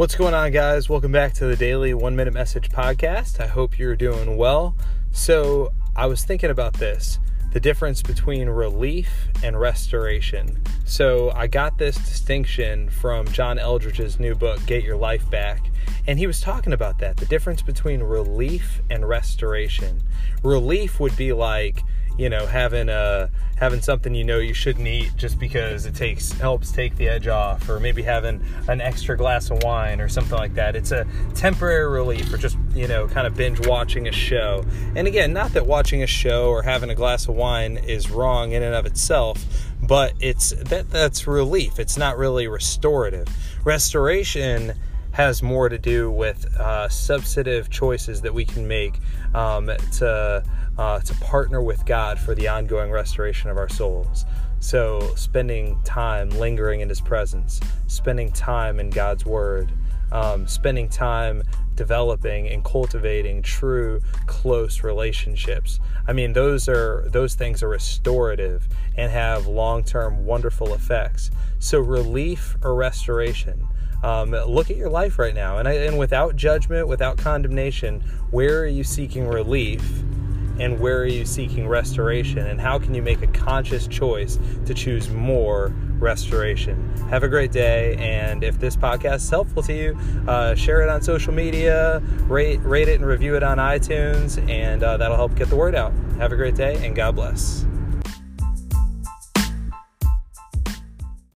What's going on, guys? Welcome back to the Daily One Minute Message Podcast. I hope you're doing well. So, I was thinking about this the difference between relief and restoration. So, I got this distinction from John Eldredge's new book, Get Your Life Back. And he was talking about that the difference between relief and restoration. Relief would be like, you know having a having something you know you shouldn't eat just because it takes helps take the edge off or maybe having an extra glass of wine or something like that. It's a temporary relief or just you know kind of binge watching a show. And again not that watching a show or having a glass of wine is wrong in and of itself but it's that that's relief. It's not really restorative. Restoration has more to do with uh, substantive choices that we can make um, to uh, to partner with God for the ongoing restoration of our souls. So, spending time lingering in His presence, spending time in God's Word, um, spending time developing and cultivating true close relationships. I mean, those are those things are restorative and have long-term wonderful effects. So, relief or restoration um, look at your life right now and, and without judgment without condemnation where are you seeking relief and where are you seeking restoration and how can you make a conscious choice to choose more restoration? Have a great day and if this podcast is helpful to you uh, share it on social media rate rate it and review it on itunes and uh, that'll help get the word out. Have a great day and god bless